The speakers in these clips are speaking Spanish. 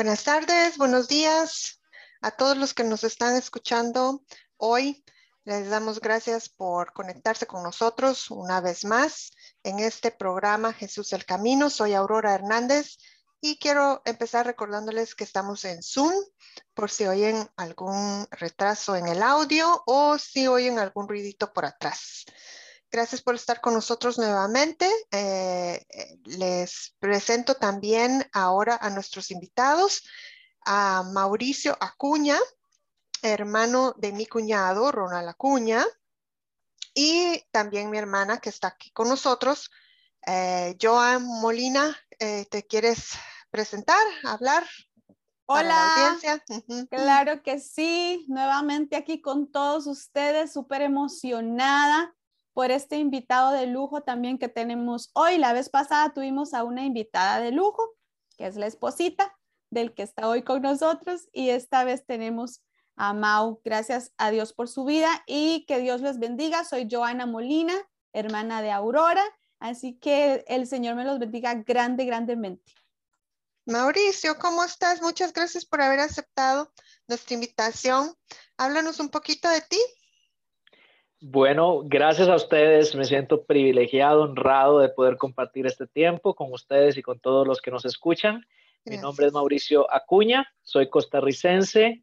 Buenas tardes, buenos días a todos los que nos están escuchando hoy. Les damos gracias por conectarse con nosotros una vez más en este programa Jesús el Camino. Soy Aurora Hernández y quiero empezar recordándoles que estamos en Zoom por si oyen algún retraso en el audio o si oyen algún ruidito por atrás. Gracias por estar con nosotros nuevamente. Eh, les presento también ahora a nuestros invitados, a Mauricio Acuña, hermano de mi cuñado, Ronald Acuña, y también mi hermana que está aquí con nosotros, eh, Joan Molina. Eh, ¿Te quieres presentar, hablar? Hola, claro que sí, nuevamente aquí con todos ustedes, súper emocionada por este invitado de lujo también que tenemos hoy. La vez pasada tuvimos a una invitada de lujo, que es la esposita del que está hoy con nosotros, y esta vez tenemos a Mau. Gracias a Dios por su vida y que Dios les bendiga. Soy Joana Molina, hermana de Aurora, así que el Señor me los bendiga grande, grandemente. Mauricio, ¿cómo estás? Muchas gracias por haber aceptado nuestra invitación. Háblanos un poquito de ti. Bueno, gracias a ustedes. Me siento privilegiado, honrado de poder compartir este tiempo con ustedes y con todos los que nos escuchan. Mi nombre es Mauricio Acuña, soy costarricense,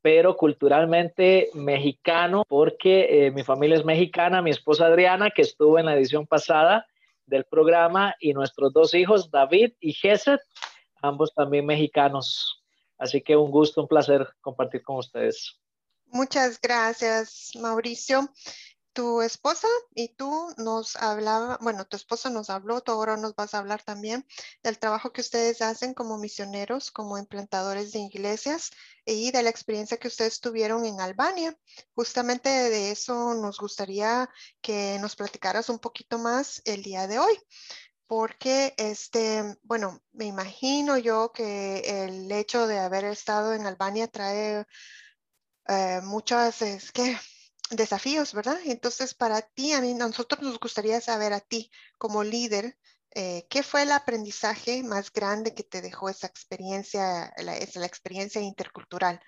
pero culturalmente mexicano porque eh, mi familia es mexicana, mi esposa Adriana, que estuvo en la edición pasada del programa, y nuestros dos hijos, David y Geset, ambos también mexicanos. Así que un gusto, un placer compartir con ustedes. Muchas gracias, Mauricio. Tu esposa y tú nos hablaba, bueno, tu esposa nos habló, tú ahora nos vas a hablar también del trabajo que ustedes hacen como misioneros, como implantadores de iglesias y de la experiencia que ustedes tuvieron en Albania. Justamente de eso nos gustaría que nos platicaras un poquito más el día de hoy porque este, bueno, me imagino yo que el hecho de haber estado en Albania trae eh, muchos es que, desafíos, ¿verdad? Entonces, para ti, a mí, nosotros nos gustaría saber a ti como líder, eh, ¿qué fue el aprendizaje más grande que te dejó esa experiencia, la, la experiencia intercultural?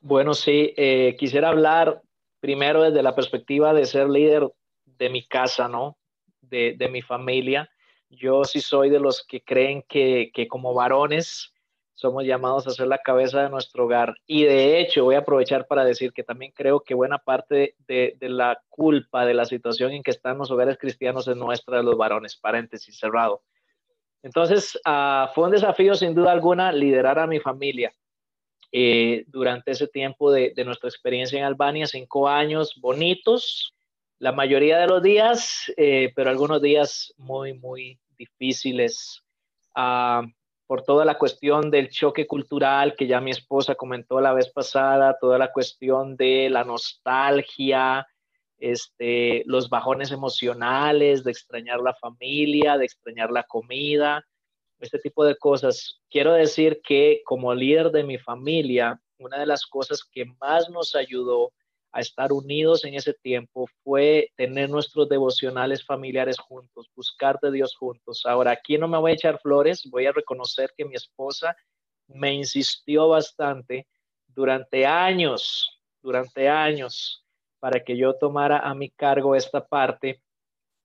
Bueno, sí, eh, quisiera hablar primero desde la perspectiva de ser líder de mi casa, ¿no? De, de mi familia. Yo sí soy de los que creen que, que como varones somos llamados a ser la cabeza de nuestro hogar. Y de hecho, voy a aprovechar para decir que también creo que buena parte de, la culpa de la situación en que están los hogares cristianos es nuestra de los varones, paréntesis cerrado. Entonces, uh, fue un desafío sin duda alguna liderar a mi familia eh, durante ese tiempo de, nuestra experiencia en Albania, cinco años bonitos, la mayoría de los días, eh, pero algunos días muy, muy difíciles. Uh, por toda la cuestión del choque cultural que ya mi esposa comentó la vez pasada, toda la cuestión de la nostalgia, este, los bajones emocionales, de extrañar la familia, de extrañar la comida, este tipo de cosas. Quiero decir que como líder de mi familia, una de las cosas que más nos ayudó a estar unidos en ese tiempo fue tener nuestros devocionales familiares juntos, buscar de Dios juntos. Ahora, aquí no me voy a echar flores, voy a reconocer que mi esposa me insistió bastante durante años, durante años, para que yo tomara a mi cargo esta parte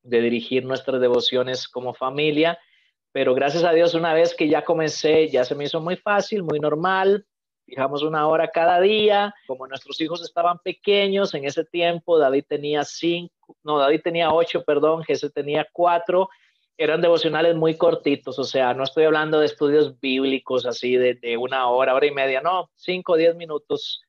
de dirigir nuestras devociones como familia. Pero gracias a Dios, una vez que ya comencé, ya se me hizo muy fácil, muy normal, fijamos una hora cada día. Como nuestros hijos estaban pequeños en ese tiempo, David tenía cinco, no, David tenía ocho, perdón, Jesús tenía cuatro. Eran devocionales muy cortitos, o sea, no estoy hablando de estudios bíblicos así de, de una hora, hora y media, no, cinco, diez minutos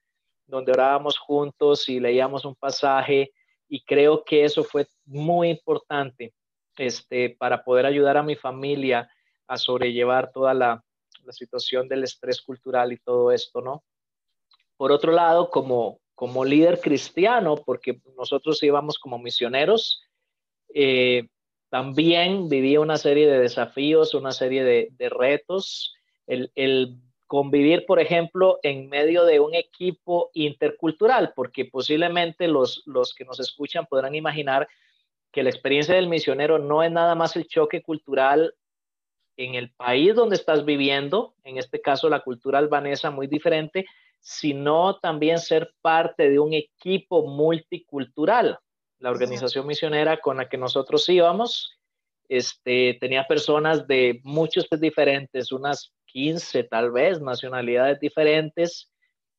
donde orábamos juntos y leíamos un pasaje y creo que eso fue muy importante este, para poder ayudar a mi familia a sobrellevar toda la, la situación del estrés cultural y todo esto, ¿no? Por otro lado, como, como líder cristiano, porque nosotros íbamos como misioneros, eh, también vivía una serie de desafíos, una serie de, de retos. El, el, convivir, por ejemplo, en medio de un equipo intercultural, porque posiblemente los, los que nos escuchan podrán imaginar que la experiencia del misionero no es nada más el choque cultural en el país donde estás viviendo, en este caso la cultura albanesa muy diferente, sino también ser parte de un equipo multicultural. La organización misionera con la que nosotros íbamos este, tenía personas de muchos diferentes, unas 15 tal vez, nacionalidades diferentes.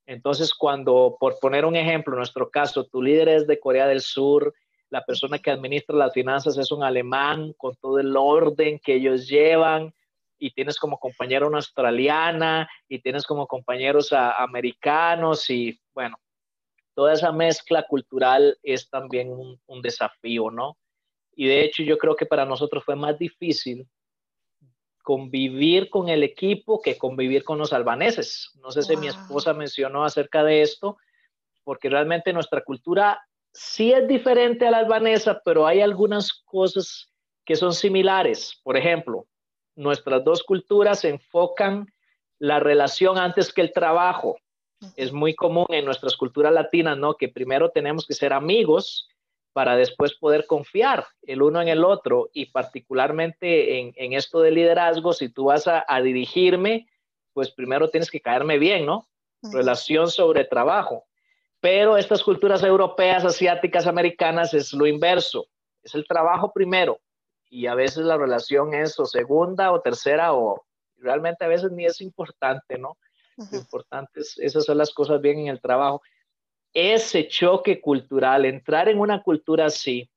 Entonces, cuando, por poner un ejemplo, en nuestro caso, tu líder es de Corea del Sur, la persona que administra las finanzas es un alemán con todo el orden que ellos llevan, y tienes como compañero una australiana y tienes como compañeros americanos y bueno, toda esa mezcla cultural es también un, desafío, ¿no? Y de hecho yo creo que para nosotros fue más difícil convivir con el equipo que convivir con los albaneses. No sé si mi esposa mencionó acerca de esto, porque realmente nuestra cultura sí es diferente a la albanesa, pero hay algunas cosas que son similares. Por ejemplo, nuestras dos culturas enfocan la relación antes que el trabajo. Es muy común en nuestras culturas latinas, ¿no? Que primero tenemos que ser amigos para después poder confiar el uno en el otro y particularmente en, esto de liderazgo, si tú vas a, dirigirme, pues primero tienes que caerme bien, ¿no? Relación sobre trabajo. Pero estas culturas europeas, asiáticas, americanas es lo inverso. Es el trabajo primero y a veces la relación es o segunda o tercera o realmente a veces ni es importante, ¿no? Lo importante es esas son las cosas bien en el trabajo. Ese choque cultural, entrar en una cultura así,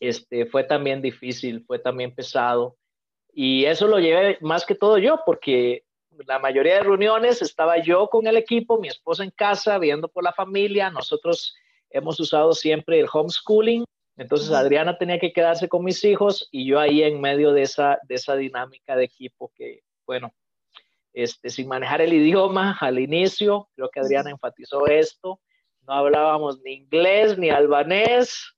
este, fue también difícil, fue también pesado. Y eso lo llevé más que todo yo, porque la mayoría de reuniones estaba yo con el equipo, mi esposa en casa, viendo por la familia. Nosotros hemos usado siempre el homeschooling, entonces Adriana tenía que quedarse con mis hijos y yo ahí en medio de esa, de esa dinámica de equipo que, bueno, este, sin manejar el idioma al inicio, creo que Adriana enfatizó esto, no hablábamos ni inglés ni albanés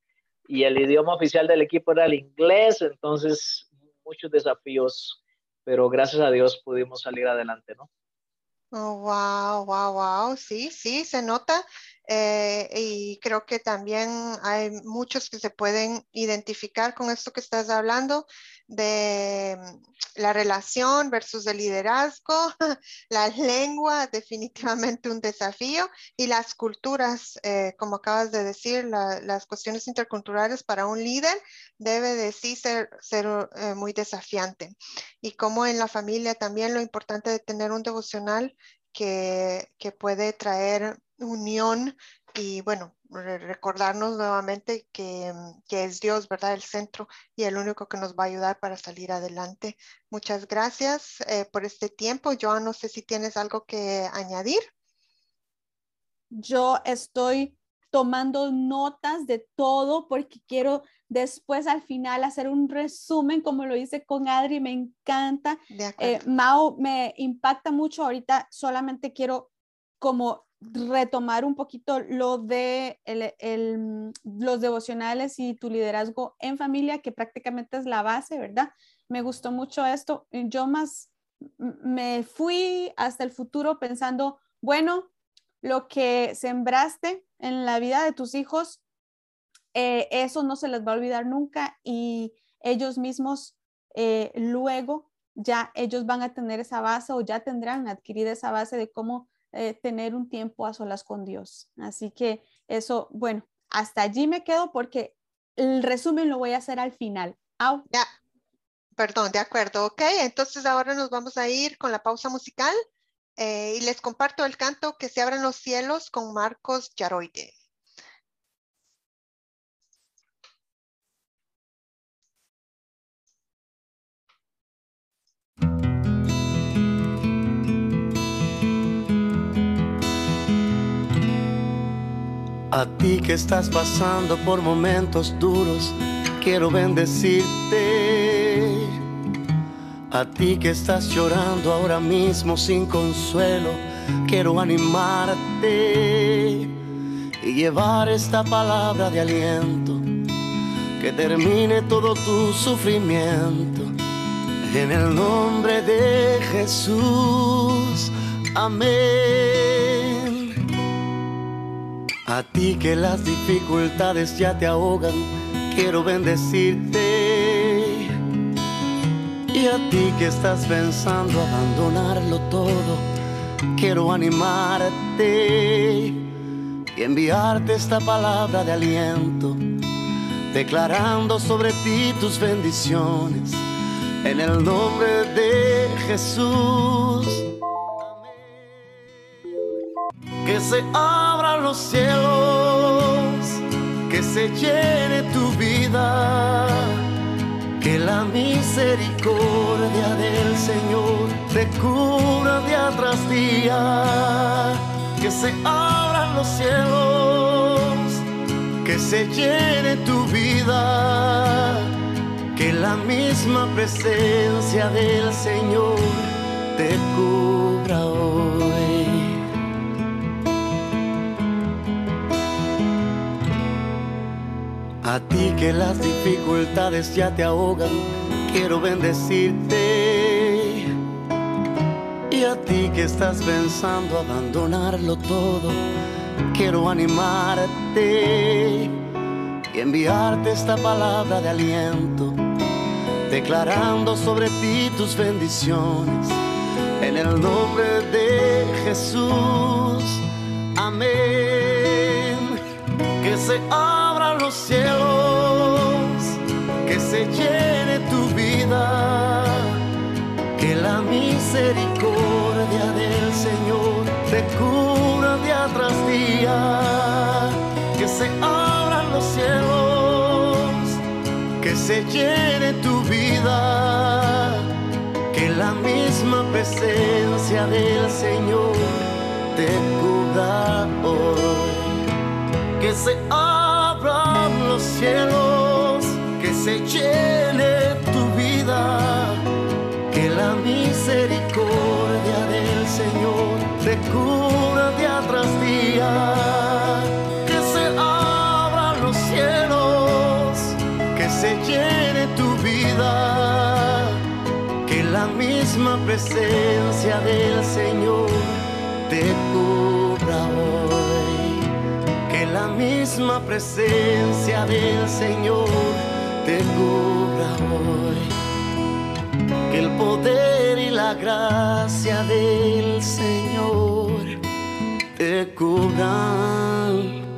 y el idioma oficial del equipo era el inglés, entonces muchos desafíos, pero gracias a Dios pudimos salir adelante, ¿no? Oh, wow, wow, wow, sí, sí, se nota eh, y creo que también hay muchos que se pueden identificar con esto que estás hablando de mm, la relación versus el liderazgo, la lengua, definitivamente un desafío, y las culturas, eh, como acabas de decir, las cuestiones interculturales para un líder debe de sí ser, ser eh, muy desafiante. Y como en la familia también lo importante de tener un devocional que, que puede traer unión y bueno, recordarnos nuevamente que, mm, que, es Dios, ¿verdad? El centro y el único que nos va a ayudar para salir adelante. Muchas gracias eh, por este tiempo. Yo no sé si tienes algo que añadir. Yo estoy tomando notas de todo porque quiero después al final hacer un resumen como lo hice con Adri, me encanta. Eh, Mao me impacta mucho, ahorita solamente quiero como retomar un poquito lo de el, los devocionales y tu liderazgo en familia, que prácticamente es la base, ¿verdad? Me gustó mucho esto. Yo más me fui hasta el futuro pensando, bueno, lo que sembraste en la vida de tus hijos, eh, eso no se les va a olvidar nunca y ellos mismos eh, luego ya ellos van a tener esa base o ya tendrán adquirida esa base de cómo eh, tener un tiempo a solas con Dios. Así que eso, bueno, hasta allí me quedo porque el resumen lo voy a hacer al final. Ya, perdón, de acuerdo, ok. Entonces ahora nos vamos a ir con la pausa musical eh, y les comparto el canto que se abren los cielos con Marcos Yaroide. A ti que estás pasando por momentos duros, quiero bendecirte. A ti que estás llorando ahora mismo sin consuelo, quiero animarte y llevar esta palabra de aliento que termine todo tu sufrimiento. En el nombre de Jesús, amén. A ti que las dificultades ya te ahogan, quiero bendecirte Y a ti que estás pensando abandonarlo todo, quiero animarte y enviarte esta palabra de aliento, declarando sobre ti tus bendiciones en el nombre de Jesús. Que se abran los cielos, que se llene tu vida que la misericordia del Señor te cura día tras día. Que se abran los cielos, que se llene tu vida. Que la misma presencia del Señor te cubra hoy. Que las dificultades ya te ahogan, quiero bendecirte. Y a ti que estás pensando abandonarlo todo, quiero animarte y enviarte esta palabra de aliento, declarando sobre ti tus bendiciones. En el nombre de Jesús, amén. Que se los cielos, que se llene tu vida, que la misericordia del Señor te cura día tras día, que se abran los cielos, que se llene tu vida, que la misma presencia del Señor te cura hoy, que se los cielos, que se llene tu vida, que la misericordia del Señor te cura día tras día, que se abran los cielos, que se llene tu vida, que la misma presencia del Señor te cubra. la misma presencia del Señor te cubra hoy. Que el poder y la gracia del Señor te cubran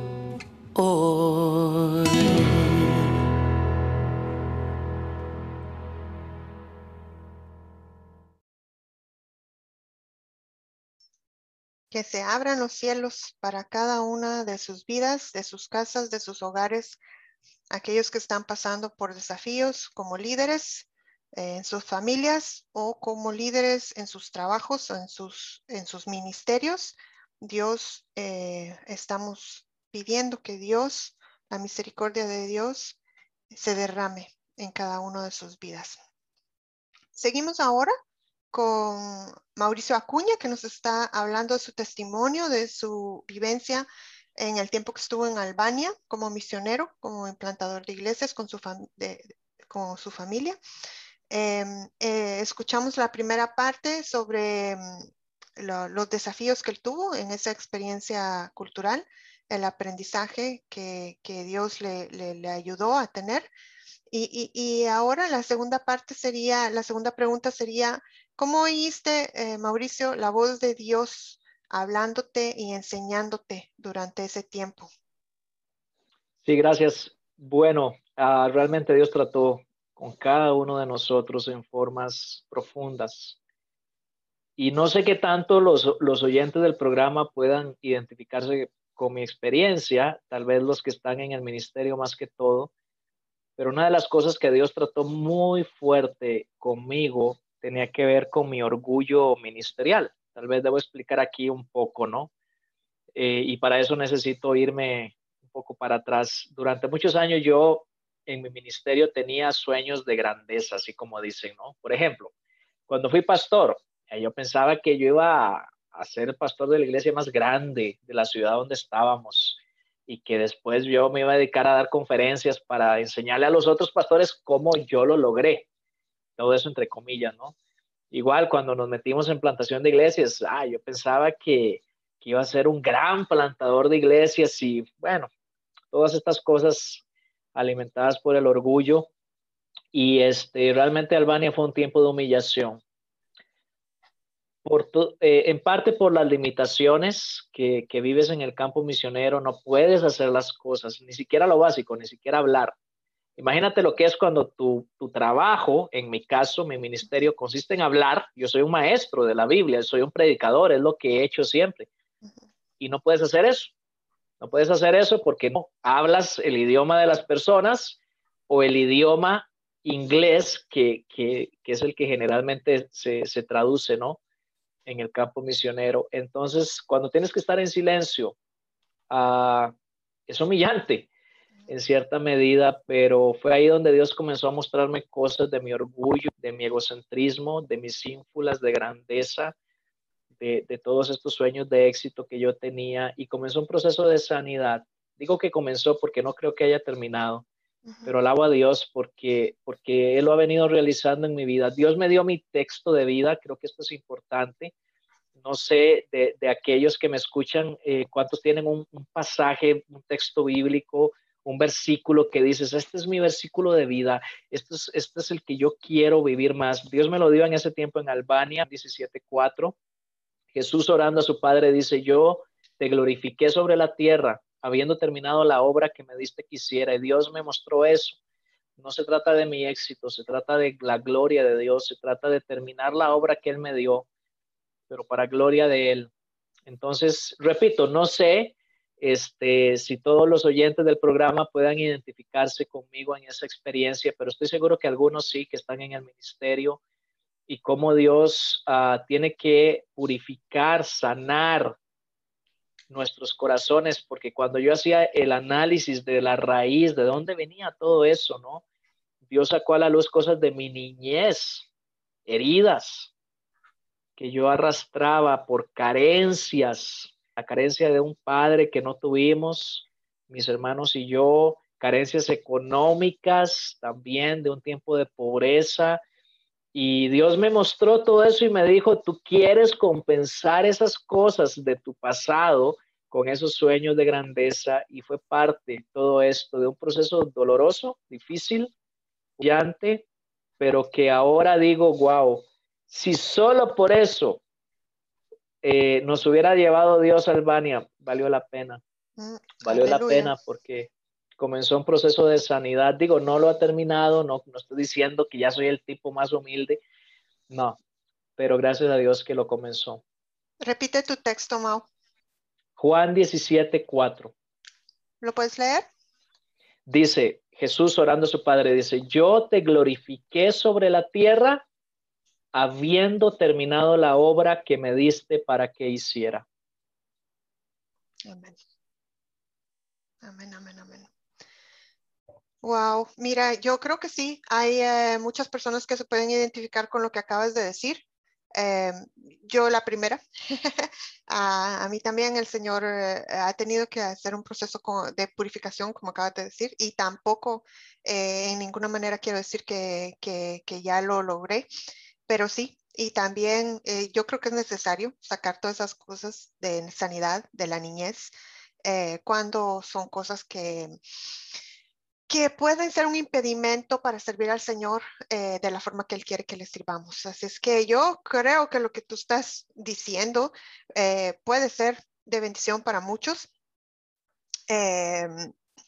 que se abran los cielos para cada una de sus vidas, de sus casas, de sus hogares, aquellos que están pasando por desafíos como líderes eh, en sus familias o como líderes en sus trabajos o en sus, ministerios. Dios, eh, estamos pidiendo que Dios, la misericordia de Dios, se derrame en cada una de sus vidas. Seguimos ahora con Mauricio Acuña, que nos está hablando de su testimonio, de su vivencia en el tiempo que estuvo en Albania como misionero, como implantador de iglesias con su, con su familia. Em, eh, escuchamos la primera parte sobre mm, los desafíos que él tuvo en esa experiencia cultural, el aprendizaje que, Dios le, le, ayudó a tener. Y, y, ahora la segunda parte sería, la segunda pregunta sería, ¿Cómo oíste, eh, Mauricio, la voz de Dios hablándote y enseñándote durante ese tiempo? Sí, gracias. Bueno, ah, realmente Dios trató con cada uno de nosotros en formas profundas. Y no sé qué tanto los, los oyentes del programa puedan identificarse con mi experiencia, tal vez los que están en el ministerio más que todo, pero una de las cosas que Dios trató muy fuerte conmigo tenía que ver con mi orgullo ministerial. Tal vez debo explicar aquí un poco, ¿no? Eh, y para eso necesito irme un poco para atrás. Durante muchos años yo en mi ministerio tenía sueños de grandeza, así como dicen, ¿no? Por ejemplo, cuando fui pastor, eh, yo pensaba que yo iba a, ser pastor de la iglesia más grande de la ciudad donde estábamos y que después yo me iba a dedicar a dar conferencias para enseñarle a los otros pastores cómo yo lo logré todo eso entre comillas, ¿no? Igual cuando nos metimos en plantación de iglesias, ah, yo pensaba que, que iba a ser un gran plantador de iglesias y bueno, todas estas cosas alimentadas por el orgullo, Y este, realmente Albania fue un tiempo de humillación. Por eh, en parte por las limitaciones que, que vives en el campo misionero, no puedes hacer las cosas, ni siquiera lo básico, ni siquiera hablar. Imagínate lo que es cuando tu, tu, trabajo, en mi caso, mi ministerio, consiste en hablar. Yo soy un maestro de la Biblia, soy un predicador, es lo que he hecho siempre. Y no puedes hacer eso. No puedes hacer eso porque no hablas el idioma de las personas o el idioma inglés, que, que, que es el que generalmente se, se traduce, ¿no? En el campo misionero. Entonces, cuando tienes que estar en silencio, uh, es humillante en cierta medida, pero fue ahí donde Dios comenzó a mostrarme cosas de mi orgullo, de mi egocentrismo, de mis ínfulas de grandeza, de, de, todos estos sueños de éxito que yo tenía y comenzó un proceso de sanidad. Digo que comenzó porque no creo que haya terminado, uh -huh. pero alabo a Dios porque, porque Él lo ha venido realizando en mi vida. Dios me dio mi texto de vida, creo que esto es importante. No sé de, de aquellos que me escuchan eh, cuántos tienen un, un pasaje, un texto bíblico, un versículo que dices, este es mi versículo de vida, este es, este es el que yo quiero vivir más. Dios me lo dio en ese tiempo en Albania, 17.4. Jesús orando a su Padre dice, yo te glorifiqué sobre la tierra, habiendo terminado la obra que me diste quisiera. Y Dios me mostró eso. No se trata de mi éxito, se trata de la gloria de Dios, se trata de terminar la obra que Él me dio, pero para gloria de Él. Entonces, repito, no sé este, si todos los oyentes del programa puedan identificarse conmigo en esa experiencia, pero estoy seguro que algunos sí, que están en el ministerio, y cómo Dios uh, tiene que purificar, sanar nuestros corazones, porque cuando yo hacía el análisis de la raíz, de dónde venía todo eso, ¿no? Dios sacó a la luz cosas de mi niñez, heridas, que yo arrastraba por carencias, la carencia de un padre que no tuvimos, mis hermanos y yo, carencias económicas también de un tiempo de pobreza. Y Dios me mostró todo eso y me dijo, tú quieres compensar esas cosas de tu pasado con esos sueños de grandeza y fue parte todo esto de un proceso doloroso, difícil, brillante, pero que ahora digo, wow, si solo por eso eh, nos hubiera llevado Dios a Albania, valió la pena. Mm, valió aleluya. la pena porque comenzó un proceso de sanidad. Digo, no lo ha terminado, no, no estoy diciendo que ya soy el tipo más humilde, no, pero gracias a Dios que lo comenzó. Repite tu texto, Mau. Juan 17, 4. ¿Lo puedes leer? Dice, Jesús orando a su Padre, dice, yo te glorifiqué sobre la tierra habiendo terminado la obra que me diste para que hiciera. Amén. Amén, amén, amén. Wow, mira, yo creo que sí, hay eh, muchas personas que se pueden identificar con lo que acabas de decir. Eh, yo la primera, a, a, mí también el Señor eh, ha tenido que hacer un proceso de purificación, como acabas de decir, y tampoco eh, en ninguna manera quiero decir que, que, que ya lo logré pero sí, y también eh, yo creo que es necesario sacar todas esas cosas de sanidad de la niñez eh, cuando son cosas que, que pueden ser un impedimento para servir al Señor eh, de la forma que Él quiere que le sirvamos. Así es que yo creo que lo que tú estás diciendo puede ser de bendición para muchos.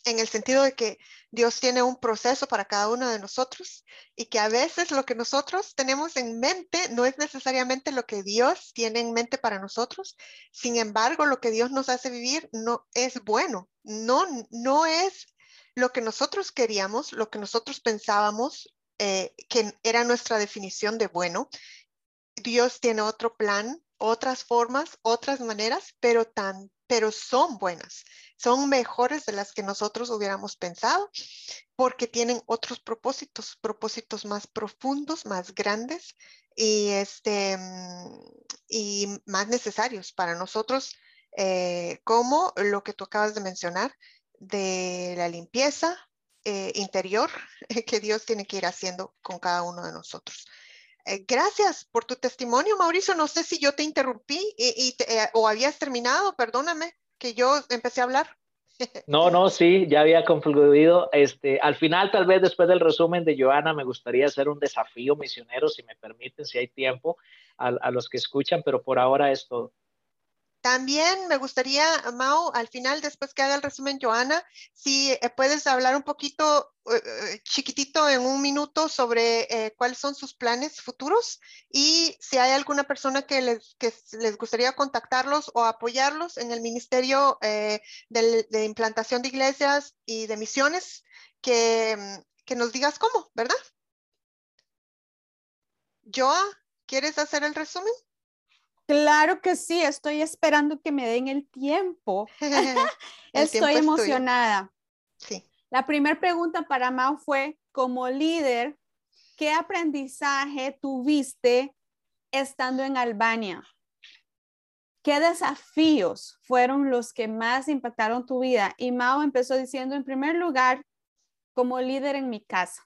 En el sentido de que Dios tiene un proceso para cada uno de nosotros y que a veces lo que nosotros tenemos en mente no es necesariamente lo que Dios tiene en mente para nosotros. Sin embargo, lo que Dios nos hace vivir no es bueno, no, no es lo que nosotros queríamos, lo que nosotros pensábamos eh, que era nuestra definición de bueno. Dios tiene otro plan, otras formas, otras maneras, pero tan pero son buenas, son mejores de las que nosotros hubiéramos pensado, porque tienen otros propósitos, propósitos más profundos, más grandes y, este, y más necesarios para nosotros, eh, como lo que tú acabas de mencionar de la limpieza eh, interior que Dios tiene que ir haciendo con cada uno de nosotros. Eh, gracias por tu testimonio, Mauricio. No sé si yo te interrumpí y, te, eh, o habías terminado, perdóname, que yo empecé a hablar. No, no, sí, ya había concluido. Este, al final, tal vez después del resumen de Joana, me gustaría hacer un desafío misionero, si me permiten, si hay tiempo, a, a los que escuchan, pero por ahora es todo. También me gustaría, Mau, al final, después que haga el resumen, Joana, si eh, puedes hablar un poquito, eh, eh, chiquitito, en un minuto, sobre cuáles son sus planes futuros y si hay alguna persona que les, que les gustaría contactarlos o apoyarlos en el Ministerio de, Implantación de Iglesias y de Misiones, que, mm, que nos digas cómo, ¿verdad? Joa, ¿quieres hacer el resumen? Claro que sí, estoy esperando que me den el tiempo. estoy emocionada. Sí. La primera pregunta para Mau fue, como líder, ¿qué aprendizaje tuviste estando en Albania? ¿Qué desafíos fueron los que más impactaron tu vida? Y Mao empezó diciendo, en primer lugar, como líder en mi casa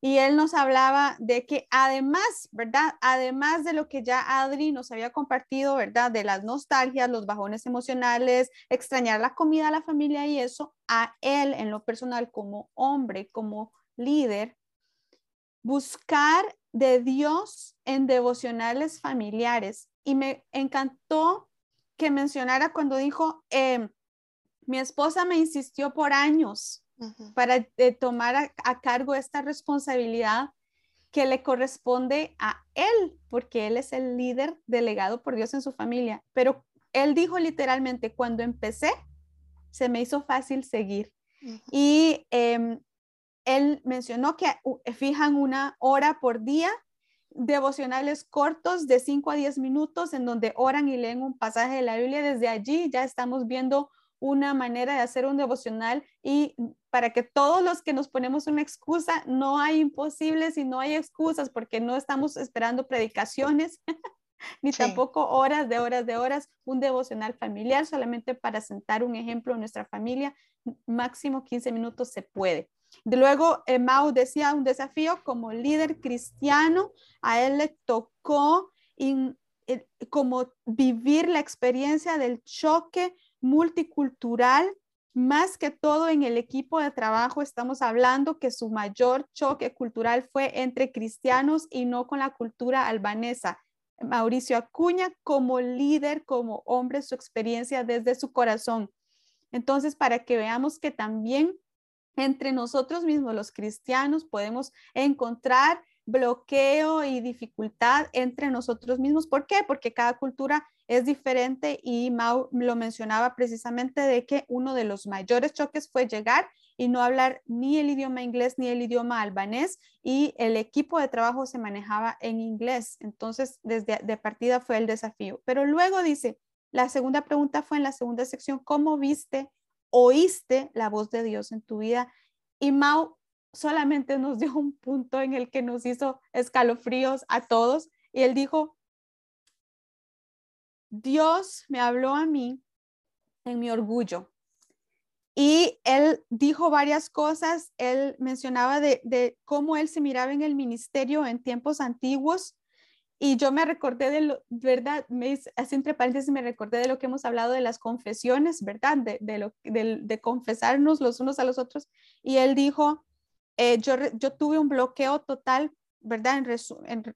y él nos hablaba de que además, ¿verdad? Además de lo que ya Adri nos había compartido, ¿verdad? De las nostalgias, los bajones emocionales, extrañar la comida, la familia y eso, a él en lo personal como hombre, como líder, buscar de Dios en devocionales familiares. Y me encantó que mencionara cuando dijo, em, mi esposa me insistió por años para eh, tomar a, cargo esta responsabilidad que le corresponde a él, porque él es el líder delegado por Dios en su familia. Pero él dijo literalmente, cuando empecé, se me hizo fácil seguir. Y em, él mencionó que fijan una hora por día, devocionales cortos de 5 a 10 minutos en donde oran y leen un pasaje de la Biblia. Desde allí ya estamos viendo una manera de hacer un devocional y para que todos los que nos ponemos una excusa, no hay imposibles y no hay excusas porque no estamos esperando predicaciones, ni tampoco horas de horas de horas, un devocional familiar solamente para sentar un ejemplo en nuestra familia, máximo 15 minutos se puede. De luego, eh, Mau decía un desafío como líder cristiano, a él le tocó como vivir la experiencia del choque multicultural, más que todo en el equipo de trabajo estamos hablando que su mayor choque cultural fue entre cristianos y no con la cultura albanesa. Mauricio Acuña como líder, como hombre, su experiencia desde su corazón. Entonces, para que veamos que también entre nosotros mismos, los cristianos, podemos encontrar bloqueo y dificultad entre nosotros mismos. ¿Por qué? Porque cada cultura es diferente y Mau lo mencionaba precisamente de que uno de los mayores choques fue llegar y no hablar ni el idioma inglés ni el idioma albanés y el equipo de trabajo se manejaba en inglés. Entonces, desde de partida fue el desafío. Pero luego dice, la segunda pregunta fue en la segunda sección, ¿cómo viste, oíste la voz de Dios en tu vida? Y Mau solamente nos dio un punto en el que nos hizo escalofríos a todos y él dijo, Dios me habló a mí en mi orgullo. Y él dijo varias cosas, él mencionaba de, cómo él se miraba en el ministerio en tiempos antiguos y yo me recordé de lo, ¿verdad? Me, así me recordé de lo que hemos hablado de las confesiones, ¿verdad? De, lo, de confesarnos los unos a los otros. Y él dijo, eh, yo, tuve un bloqueo total, ¿verdad?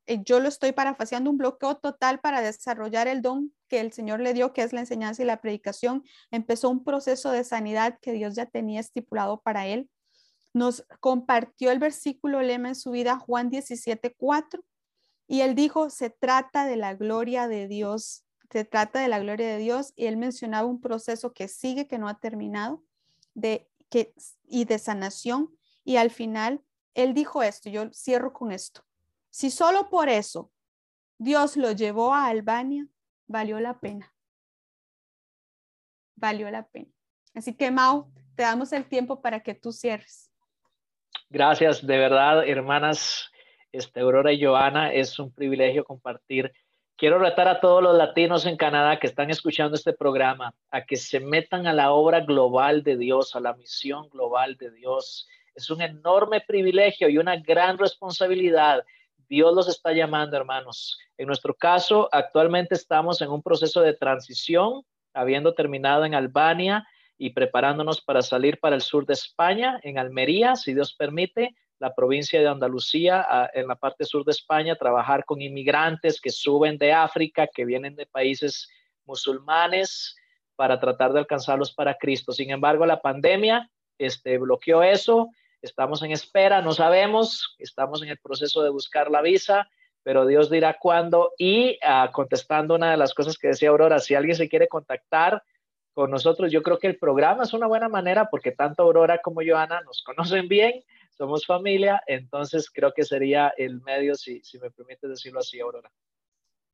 Eh, yo lo estoy parafaseando, un bloqueo total para desarrollar el don que el Señor le dio, que es la enseñanza y la predicación. Empezó un proceso de sanidad que Dios ya tenía estipulado para él. Nos compartió el versículo lema en su vida, Juan 17, 4, y él dijo, se trata de la gloria de Dios, se trata de la gloria de Dios, y él mencionaba un proceso que sigue, que no ha terminado, de, que, y de sanación, y al final, él dijo esto, yo cierro con esto. Si solo por eso Dios lo llevó a Albania, valió la pena. Valió la pena. Así que, Mau, te damos el tiempo para que tú cierres. Gracias, de verdad, hermanas este, Aurora y Joana, es un privilegio compartir. Quiero retar a todos los latinos en Canadá que están escuchando este programa a que se metan a la obra global de Dios, a la misión global de Dios es un enorme privilegio y una gran responsabilidad. Dios los está llamando, hermanos. En nuestro caso, actualmente estamos en un proceso de transición, habiendo terminado en Albania y preparándonos para salir para el sur de España, en Almería, si Dios permite, la provincia de Andalucía, en la parte sur de España, trabajar con inmigrantes que suben de África, que vienen de países musulmanes, para tratar de alcanzarlos para Cristo. Sin embargo, la pandemia este, bloqueó eso, estamos en espera, no sabemos, estamos en el proceso de buscar la visa, pero Dios dirá cuándo. Y ah, contestando una de las cosas que decía Aurora, si alguien se quiere contactar con nosotros, yo creo que el programa es una buena manera porque tanto Aurora como Joana nos conocen bien, somos familia, entonces creo que sería el medio, si, si me permite decirlo así, Aurora.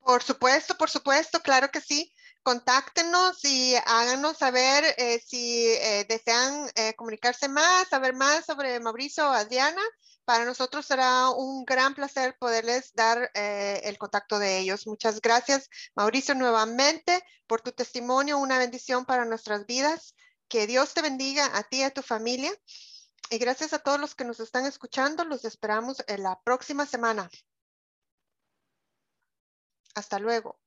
Por supuesto, por supuesto, claro que sí. Contáctenos y háganos saber eh, si eh, desean eh, comunicarse más, saber más sobre Mauricio o Adriana. Para nosotros será un gran placer poderles dar el contacto de ellos. Muchas gracias, Mauricio, nuevamente por tu testimonio, una bendición para nuestras vidas. Que Dios te bendiga a ti y a tu familia. Y gracias a todos los que nos están escuchando. Los esperamos en la próxima semana. Hasta luego.